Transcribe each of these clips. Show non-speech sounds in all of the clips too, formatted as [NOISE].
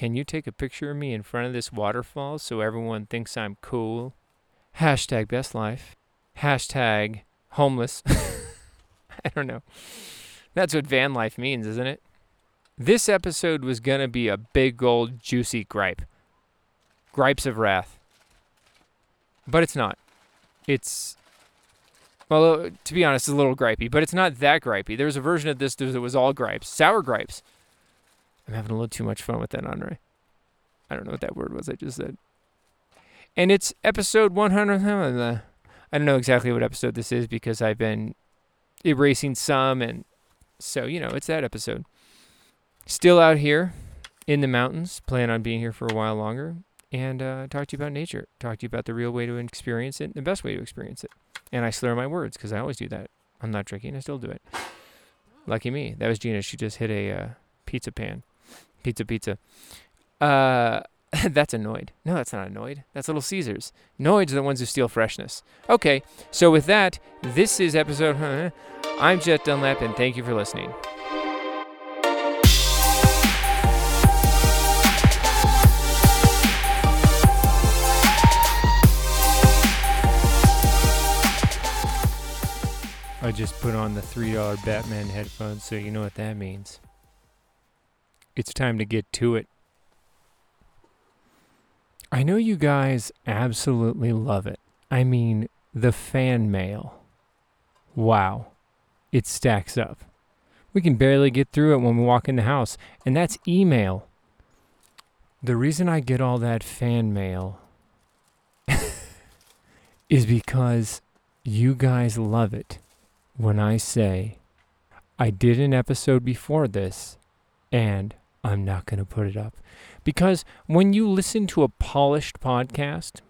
Can you take a picture of me in front of this waterfall so everyone thinks I'm cool? Hashtag best life. Hashtag homeless. [LAUGHS] I don't know. That's what van life means, isn't it? This episode was going to be a big old juicy gripe. Gripes of wrath. But it's not. It's well, uh, to be honest, it's a little gripey, but it's not that gripey. There's a version of this that was all gripes, sour gripes. I'm having a little too much fun with that, Andre. I don't know what that word was I just said. And it's episode 100. I don't know exactly what episode this is because I've been erasing some, and so, you know, it's that episode. Still out here in the mountains, plan on being here for a while longer, and uh, talk to you about nature, talk to you about the real way to experience it, the best way to experience it. And I slur my words because I always do that. I'm not drinking. I still do it. Lucky me. That was Gina. She just hit a uh, pizza pan. Pizza, pizza. Uh, [LAUGHS] that's annoyed. No, that's not annoyed. That's Little Caesars. Noids are the ones who steal freshness. Okay, so with that, this is episode. Huh? [LAUGHS] I'm Jet Dunlap, and thank you for listening. I just put on the $3 Batman headphones, so you know what that means. It's time to get to it. I know you guys absolutely love it. I mean, the fan mail. Wow. It stacks up. We can barely get through it when we walk in the house, and that's email. The reason I get all that fan mail [LAUGHS] is because you guys love it when I say I did an episode before this and I'm not going to put it up. Because when you listen to a polished podcast,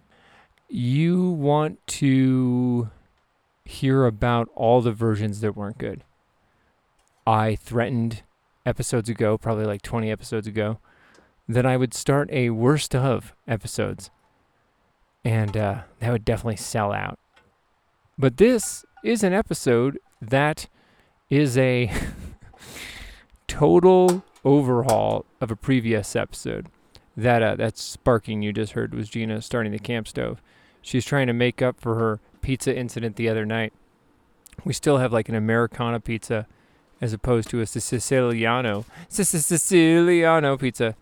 you want to hear about all the versions that weren't good. I threatened episodes ago, probably like 20 episodes ago, that I would start a worst of episodes. And uh, that would definitely sell out. But this is an episode that is a [LAUGHS] total overhaul of a previous episode. That uh, that sparking you just heard was Gina starting the camp stove. She's trying to make up for her pizza incident the other night. We still have like an Americana pizza as opposed to a Siciliano Siciliano pizza.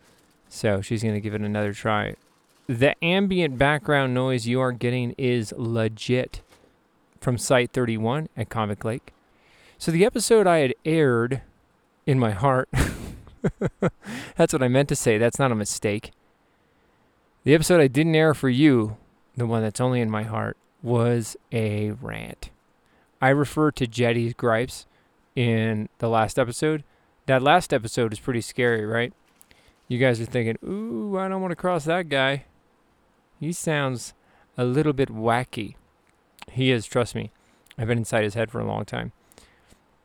So she's gonna give it another try. The ambient background noise you are getting is legit from Site 31 at Convict Lake. So the episode I had aired in my heart, [LAUGHS] that's what I meant to say. That's not a mistake. The episode I didn't air for you, the one that's only in my heart, was a rant. I refer to Jetty's gripes in the last episode. That last episode is pretty scary, right? You guys are thinking, ooh, I don't want to cross that guy. He sounds a little bit wacky. He is, trust me. I've been inside his head for a long time.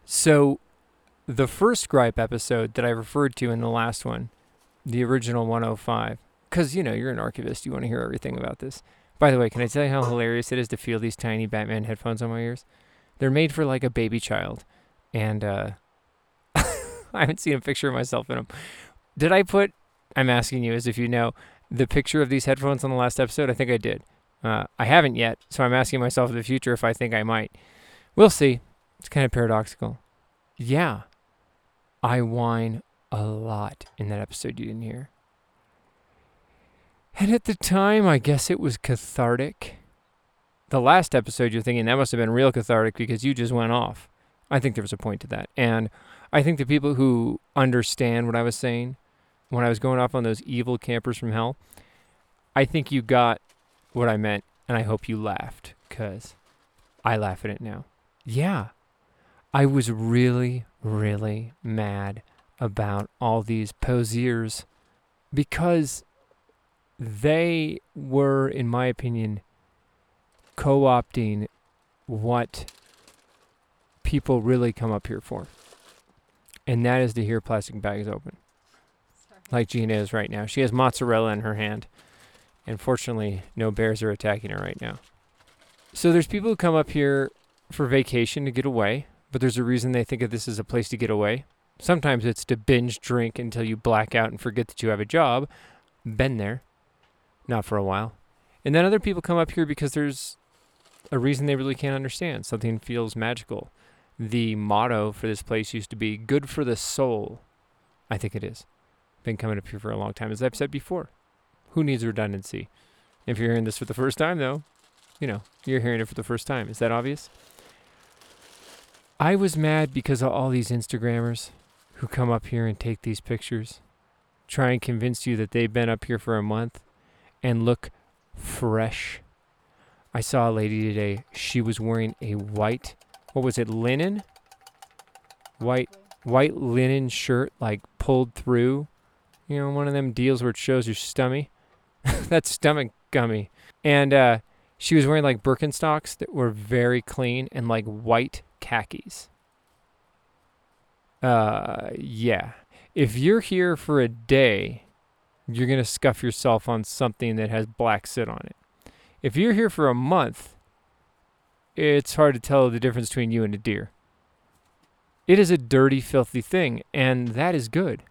So, the first gripe episode that I referred to in the last one, the original 105, because, you know, you're an archivist, you want to hear everything about this. By the way, can I tell you how hilarious it is to feel these tiny Batman headphones on my ears? They're made for like a baby child. And uh, [LAUGHS] I haven't seen a picture of myself in them. Did I put, I'm asking you as if you know, the picture of these headphones on the last episode? I think I did. Uh, I haven't yet, so I'm asking myself in the future if I think I might. We'll see. It's kind of paradoxical. Yeah, I whine a lot in that episode you didn't hear. And at the time, I guess it was cathartic. The last episode, you're thinking that must have been real cathartic because you just went off. I think there was a point to that. And I think the people who understand what I was saying when I was going off on those evil campers from hell, I think you got what I meant, and I hope you laughed, because I laugh at it now. Yeah, I was really, really mad about all these posiers because they were, in my opinion, co opting what people really come up here for. And that is to hear plastic bags open. Sorry. Like Gina is right now. She has mozzarella in her hand. And fortunately, no bears are attacking her right now. So there's people who come up here for vacation to get away, but there's a reason they think of this as a place to get away. Sometimes it's to binge drink until you black out and forget that you have a job. Been there. Not for a while. And then other people come up here because there's a reason they really can't understand. Something feels magical. The motto for this place used to be good for the soul. I think it is. Been coming up here for a long time, as I've said before. Who needs redundancy? If you're hearing this for the first time, though, you know, you're hearing it for the first time. Is that obvious? I was mad because of all these Instagrammers who come up here and take these pictures, try and convince you that they've been up here for a month and look fresh. I saw a lady today. She was wearing a white, what was it, linen? White, white linen shirt, like pulled through. You know, one of them deals where it shows your stomach. [LAUGHS] That's stomach gummy. And uh, she was wearing like Birkenstocks that were very clean and like white khakis. Uh, yeah. If you're here for a day, you're going to scuff yourself on something that has black soot on it. If you're here for a month, it's hard to tell the difference between you and a deer. It is a dirty, filthy thing, and that is good.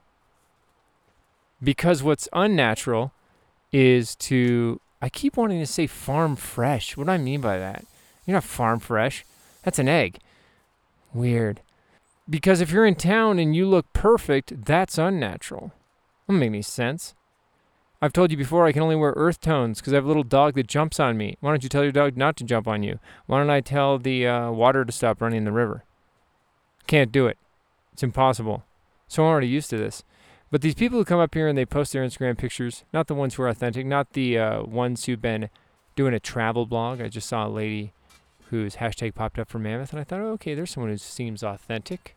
Because what's unnatural is to, I keep wanting to say farm fresh. What do I mean by that? You're not farm fresh. That's an egg. Weird. Because if you're in town and you look perfect, that's unnatural. Doesn't make any sense. I've told you before I can only wear earth tones because I have a little dog that jumps on me. Why don't you tell your dog not to jump on you? Why don't I tell the uh, water to stop running in the river? Can't do it. It's impossible. So I'm already used to this. But these people who come up here and they post their Instagram pictures, not the ones who are authentic, not the uh, ones who've been doing a travel blog. I just saw a lady whose hashtag popped up for Mammoth, and I thought, oh, okay, there's someone who seems authentic.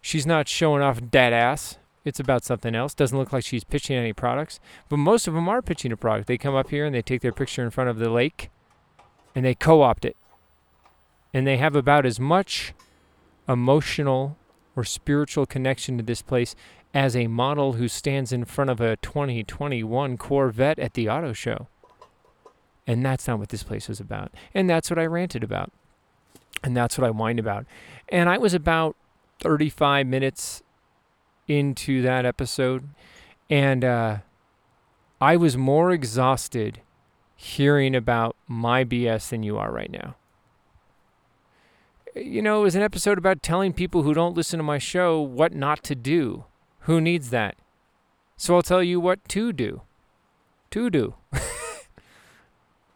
She's not showing off dead ass. It's about something else. Doesn't look like she's pitching any products, but most of them are pitching a product. They come up here and they take their picture in front of the lake, and they co-opt it, and they have about as much emotional or spiritual connection to this place as a model who stands in front of a 2021 Corvette at the auto show. And that's not what this place was about. And that's what I ranted about. And that's what I whined about. And I was about 35 minutes into that episode. And uh, I was more exhausted hearing about my BS than you are right now. You know, it was an episode about telling people who don't listen to my show what not to do. Who needs that? So I'll tell you what to do. To do. [LAUGHS]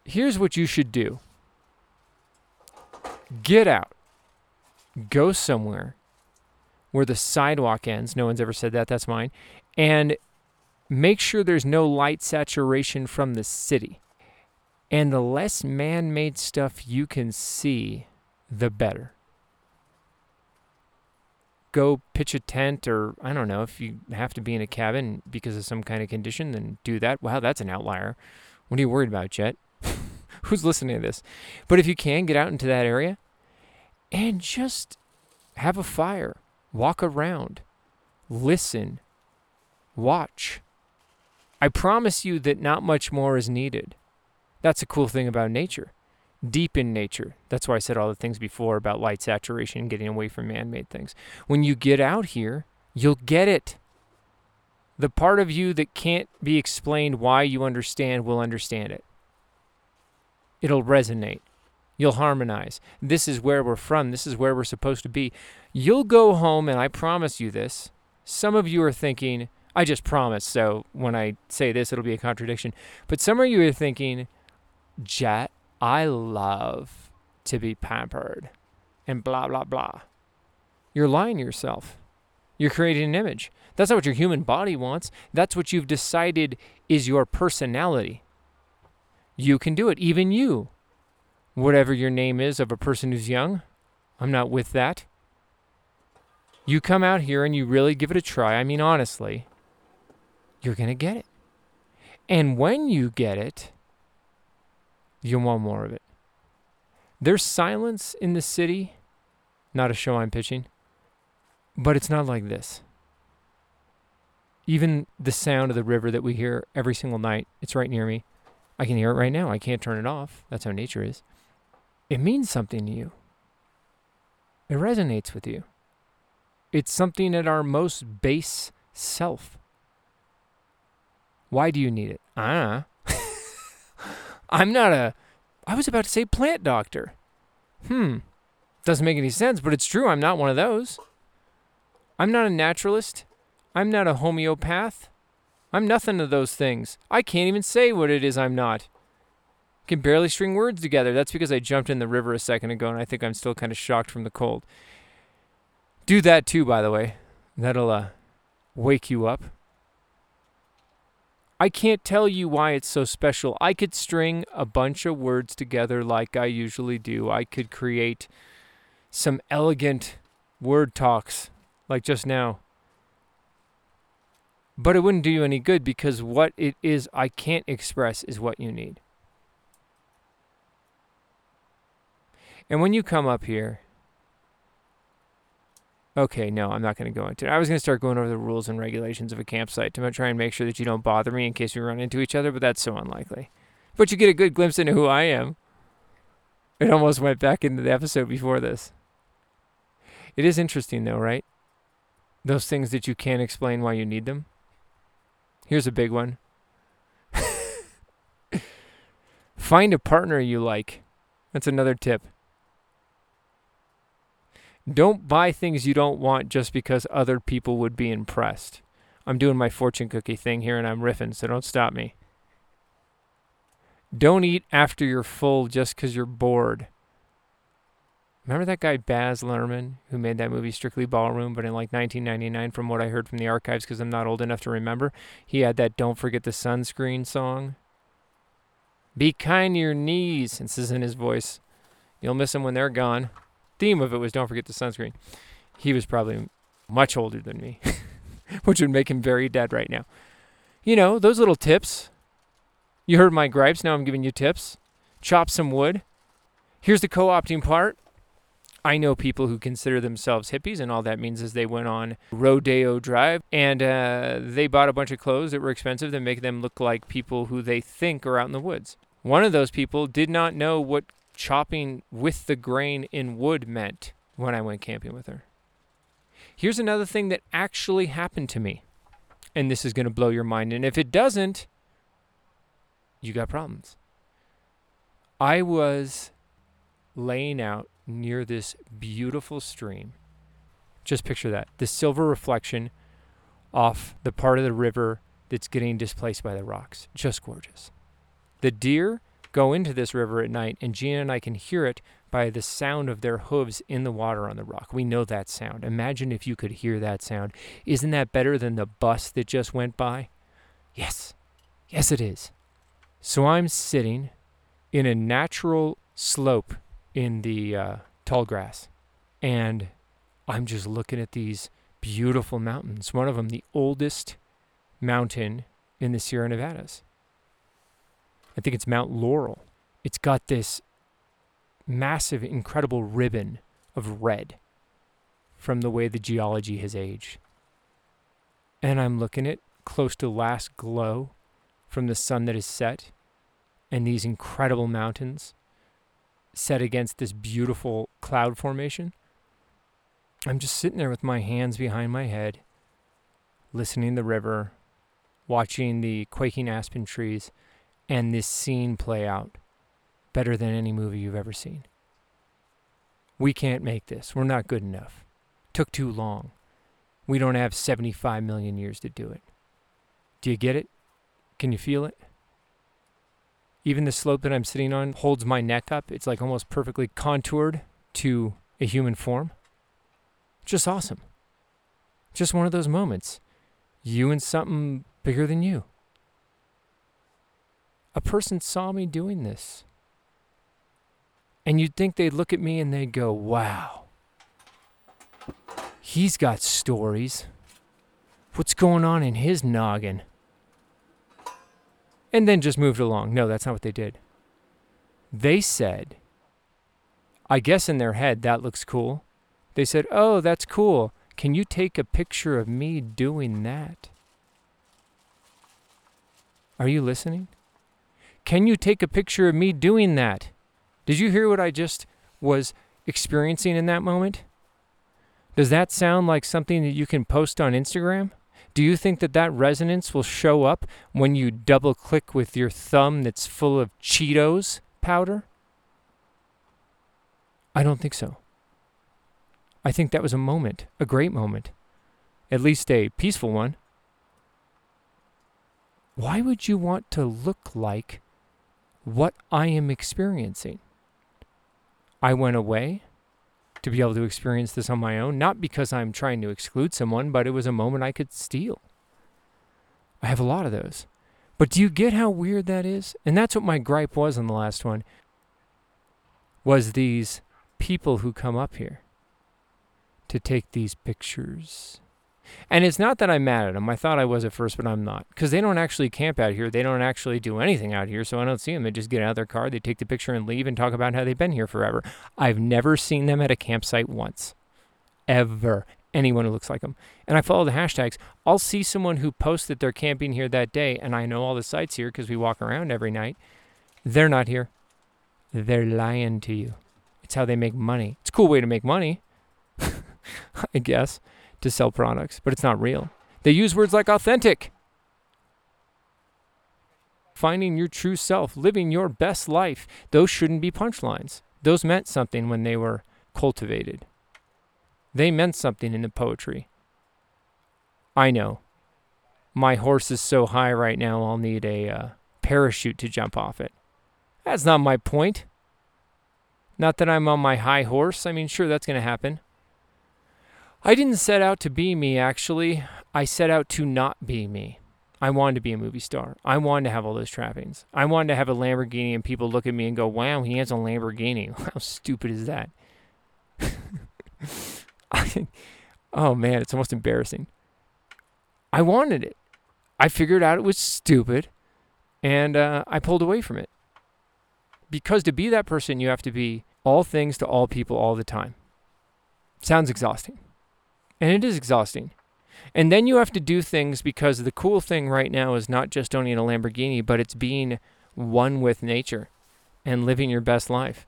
here's what you should do get out, go somewhere where the sidewalk ends. No one's ever said that, that's mine. And make sure there's no light saturation from the city. And the less man made stuff you can see, the better. Go pitch a tent, or I don't know, if you have to be in a cabin because of some kind of condition, then do that. Wow, that's an outlier. What are you worried about, Jet? Who's listening to this. But if you can get out into that area and just have a fire, walk around, listen, watch. I promise you that not much more is needed. That's a cool thing about nature. Deep in nature. That's why I said all the things before about light saturation getting away from man made things. When you get out here, you'll get it. The part of you that can't be explained why you understand will understand it it'll resonate. You'll harmonize. This is where we're from. This is where we're supposed to be. You'll go home, and I promise you this. Some of you are thinking, I just promise, so when I say this, it'll be a contradiction. But some of you are thinking, Jet, I love to be pampered, and blah, blah, blah. You're lying to yourself. You're creating an image. That's not what your human body wants. That's what you've decided is your personality. You can do it, even you. Whatever your name is of a person who's young, I'm not with that. You come out here and you really give it a try. I mean, honestly, you're going to get it. And when you get it, you'll want more of it. There's silence in the city, not a show I'm pitching, but it's not like this. Even the sound of the river that we hear every single night, it's right near me. I can hear it right now. I can't turn it off. That's how nature is. It means something to you. It resonates with you. It's something at our most base self. Why do you need it? Ah. [LAUGHS] I'm not a I was about to say plant doctor. Hmm. Doesn't make any sense, but it's true. I'm not one of those. I'm not a naturalist. I'm not a homeopath. I'm nothing of those things. I can't even say what it is I'm not. Can barely string words together. That's because I jumped in the river a second ago and I think I'm still kind of shocked from the cold. Do that too, by the way. That'll uh, wake you up. I can't tell you why it's so special. I could string a bunch of words together like I usually do. I could create some elegant word talks like just now. But it wouldn't do you any good because what it is I can't express is what you need. And when you come up here, okay, no, I'm not going to go into it. I was going to start going over the rules and regulations of a campsite to try and make sure that you don't bother me in case we run into each other, but that's so unlikely. But you get a good glimpse into who I am. It almost went back into the episode before this. It is interesting, though, right? Those things that you can't explain why you need them. Here's a big one find a partner you like. That's another tip. Don't buy things you don't want just because other people would be impressed. I'm doing my fortune cookie thing here and I'm riffing, so don't stop me. Don't eat after you're full just because you're bored. Remember that guy Baz Luhrmann who made that movie Strictly Ballroom, but in like 1999, from what I heard from the archives, because I'm not old enough to remember, he had that "Don't Forget the Sunscreen" song. Be kind to your knees. This is in his voice. You'll miss them when they're gone. Theme of it was "Don't forget the sunscreen." He was probably much older than me, [LAUGHS] which would make him very dead right now. You know those little tips. You heard my gripes. Now I'm giving you tips. Chop some wood. Here's the co-opting part. I know people who consider themselves hippies, and all that means is they went on Rodeo Drive and uh, they bought a bunch of clothes that were expensive that make them look like people who they think are out in the woods. One of those people did not know what chopping with the grain in wood meant when I went camping with her. Here's another thing that actually happened to me, and this is going to blow your mind. And if it doesn't, you got problems. I was laying out near this beautiful stream. Just picture that the silver reflection off the part of the river that's getting displaced by the rocks. Just gorgeous. The deer go into this river at night, and Gina and I can hear it by the sound of their hooves in the water on the rock. We know that sound. Imagine if you could hear that sound. Isn't that better than the bus that just went by? Yes. Yes, it is. So I'm sitting in a natural slope in the uh, tall grass. And I'm just looking at these beautiful mountains. One of them, the oldest mountain in the Sierra Nevadas. I think it's Mount Laurel. It's got this massive, incredible ribbon of red from the way the geology has aged. And I'm looking at close to last glow from the sun that is set and these incredible mountains set against this beautiful cloud formation. I'm just sitting there with my hands behind my head, listening to the river, watching the quaking aspen trees, and this scene play out better than any movie you've ever seen. We can't make this. We're not good enough. Took too long. We don't have 75 million years to do it. Do you get it? Can you feel it? Even the slope that I'm sitting on holds my neck up. It's like almost perfectly contoured to a human form. Just awesome. Just one of those moments. You and something bigger than you. A person saw me doing this. And you'd think they'd look at me and they'd go, wow, he's got stories. What's going on in his noggin? And then just moved along. No, that's not what they did. They said, I guess in their head, that looks cool. They said, Oh, that's cool. Can you take a picture of me doing that? Are you listening? Can you take a picture of me doing that? Did you hear what I just was experiencing in that moment? Does that sound like something that you can post on Instagram? Do you think that that resonance will show up when you double click with your thumb that's full of Cheetos powder? I don't think so. I think that was a moment, a great moment, at least a peaceful one. Why would you want to look like what I am experiencing? I went away to be able to experience this on my own, not because I'm trying to exclude someone, but it was a moment I could steal. I have a lot of those. But do you get how weird that is? And that's what my gripe was on the last one. Was these people who come up here to take these pictures. And it's not that I'm mad at them. I thought I was at first, but I'm not. Because they don't actually camp out here. They don't actually do anything out here. So I don't see them. They just get out of their car, they take the picture and leave and talk about how they've been here forever. I've never seen them at a campsite once. Ever. Anyone who looks like them. And I follow the hashtags. I'll see someone who posts that they're camping here that day, and I know all the sites here because we walk around every night. They're not here. They're lying to you. It's how they make money. It's a cool way to make money. [LAUGHS] I guess, to sell products, but it's not real. They use words like authentic. Finding your true self, living your best life. Those shouldn't be punchlines. Those meant something when they were cultivated. They meant something in the poetry. I know. My horse is so high right now, I'll need a uh, parachute to jump off it. That's not my point. Not that I'm on my high horse. I mean, sure, that's going to happen. I didn't set out to be me, actually. I set out to not be me. I wanted to be a movie star. I wanted to have all those trappings. I wanted to have a Lamborghini and people look at me and go, wow, he has a Lamborghini. [LAUGHS] How stupid is that? [LAUGHS] oh man, it's almost embarrassing. I wanted it. I figured out it was stupid and uh, I pulled away from it. Because to be that person, you have to be all things to all people all the time. Sounds exhausting. And it is exhausting. And then you have to do things because the cool thing right now is not just owning a Lamborghini, but it's being one with nature and living your best life.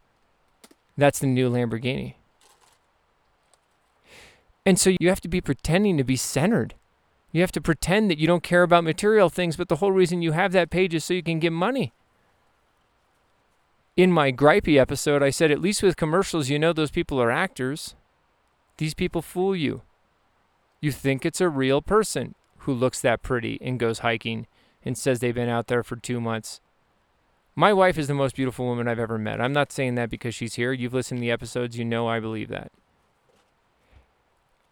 That's the new Lamborghini. And so you have to be pretending to be centered. You have to pretend that you don't care about material things, but the whole reason you have that page is so you can get money. In my gripey episode, I said at least with commercials, you know those people are actors. These people fool you. You think it's a real person who looks that pretty and goes hiking and says they've been out there for two months. My wife is the most beautiful woman I've ever met. I'm not saying that because she's here. You've listened to the episodes, you know I believe that.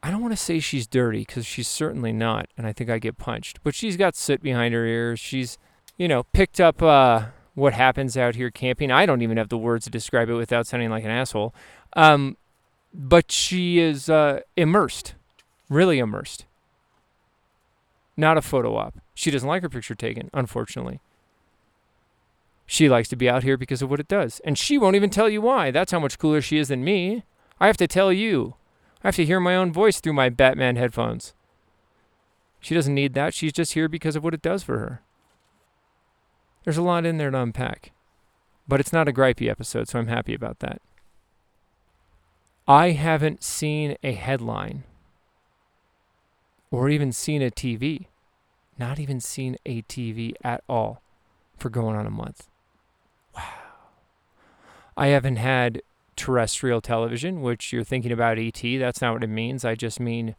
I don't want to say she's dirty because she's certainly not, and I think I get punched. But she's got soot behind her ears. She's, you know, picked up uh, what happens out here camping. I don't even have the words to describe it without sounding like an asshole. Um, but she is uh, immersed really immersed. Not a photo op. She doesn't like her picture taken, unfortunately. She likes to be out here because of what it does. And she won't even tell you why. That's how much cooler she is than me. I have to tell you. I have to hear my own voice through my Batman headphones. She doesn't need that. She's just here because of what it does for her. There's a lot in there to unpack. But it's not a gripey episode, so I'm happy about that. I haven't seen a headline or even seen a TV. Not even seen a TV at all for going on a month. Wow. I haven't had terrestrial television, which you're thinking about ET. That's not what it means. I just mean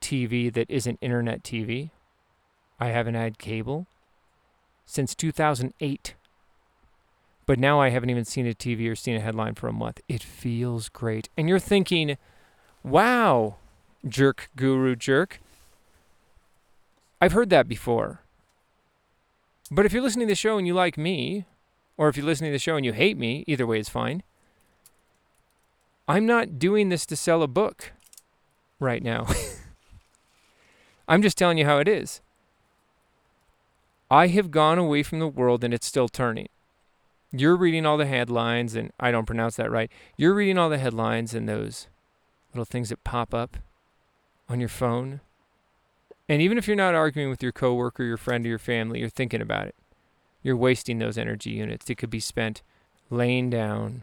TV that isn't internet TV. I haven't had cable since 2008. But now I haven't even seen a TV or seen a headline for a month. It feels great. And you're thinking, wow, jerk guru jerk. I've heard that before. But if you're listening to the show and you like me, or if you're listening to the show and you hate me, either way is fine. I'm not doing this to sell a book right now. [LAUGHS] I'm just telling you how it is. I have gone away from the world and it's still turning. You're reading all the headlines, and I don't pronounce that right. You're reading all the headlines and those little things that pop up on your phone. And even if you're not arguing with your coworker, your friend, or your family, you're thinking about it. You're wasting those energy units. that could be spent laying down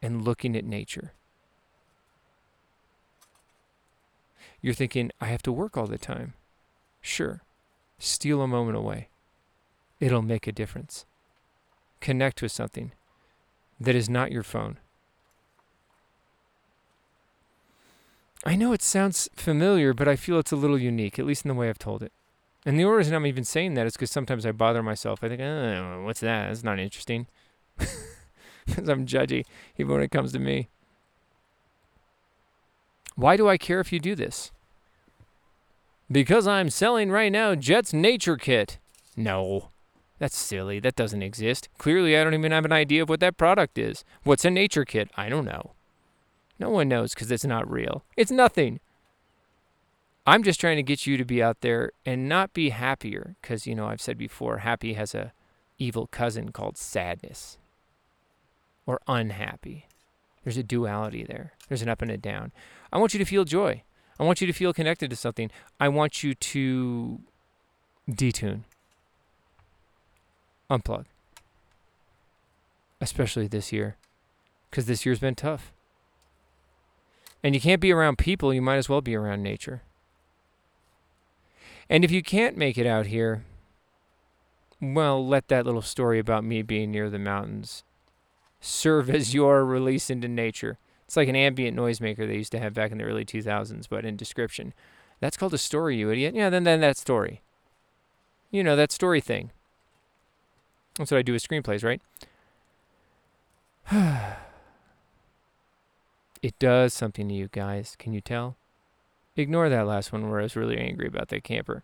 and looking at nature. You're thinking, I have to work all the time. Sure. Steal a moment away. It'll make a difference. Connect with something that is not your phone. I know it sounds familiar, but I feel it's a little unique, at least in the way I've told it. And the reason I'm even saying that is because sometimes I bother myself. I think, oh, what's that? That's not interesting. [LAUGHS] Because I'm judgy, even when it comes to me. Why do I care if you do this? Because I'm selling right now Jet's Nature Kit. No, that's silly. That doesn't exist. Clearly, I don't even have an idea of what that product is. What's a Nature Kit? I don't know. No one knows because it's not real. It's nothing. I'm just trying to get you to be out there and not be happier because, you know, I've said before, happy has a evil cousin called sadness or unhappy. There's a duality there. There's an up and a down. I want you to feel joy. I want you to feel connected to something. I want you to detune, unplug, especially this year, because this year's been tough. And you can't be around people, you might as well be around nature. And if you can't make it out here, well, let that little story about me being near the mountains serve as your release into nature. It's like an ambient noisemaker they used to have back in the early 2000s, but in description. That's called a story, you idiot. Yeah, then then that story. You know, that story thing. That's what I do with screenplays, right? [SIGHS] [SIGHS] it does something to you guys. Can you tell? Ignore that last one where I was really angry about that camper.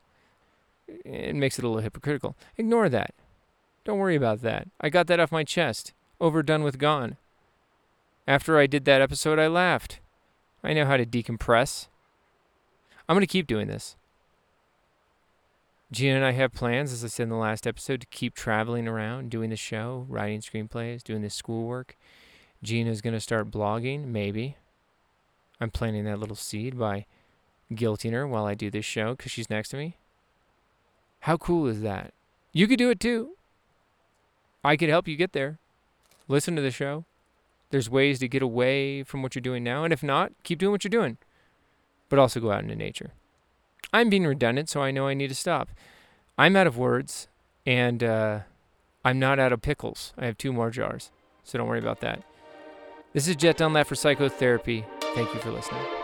It makes it a little hypocritical. Ignore that. Don't worry about that. I got that off my chest. Overdone with gone. After I did that episode, I laughed. I know how to decompress. I'm going to keep doing this. Gina and I have plans, as I said in the last episode, to keep traveling around, doing the show, writing screenplays, doing this schoolwork. Gina's going to start blogging, maybe. I'm planting that little seed by guilting her while I do this show because she's next to me. How cool is that? You could do it too. I could help you get there. Listen to the show. There's ways to get away from what you're doing now. And if not, keep doing what you're doing. But also go out into nature. I'm being redundant, so I know I need to stop. I'm out of words, and uh, I'm not out of pickles. I have two more jars, so don't worry about that. This is Jet Dunlap for Psychotherapy. Thank you for listening.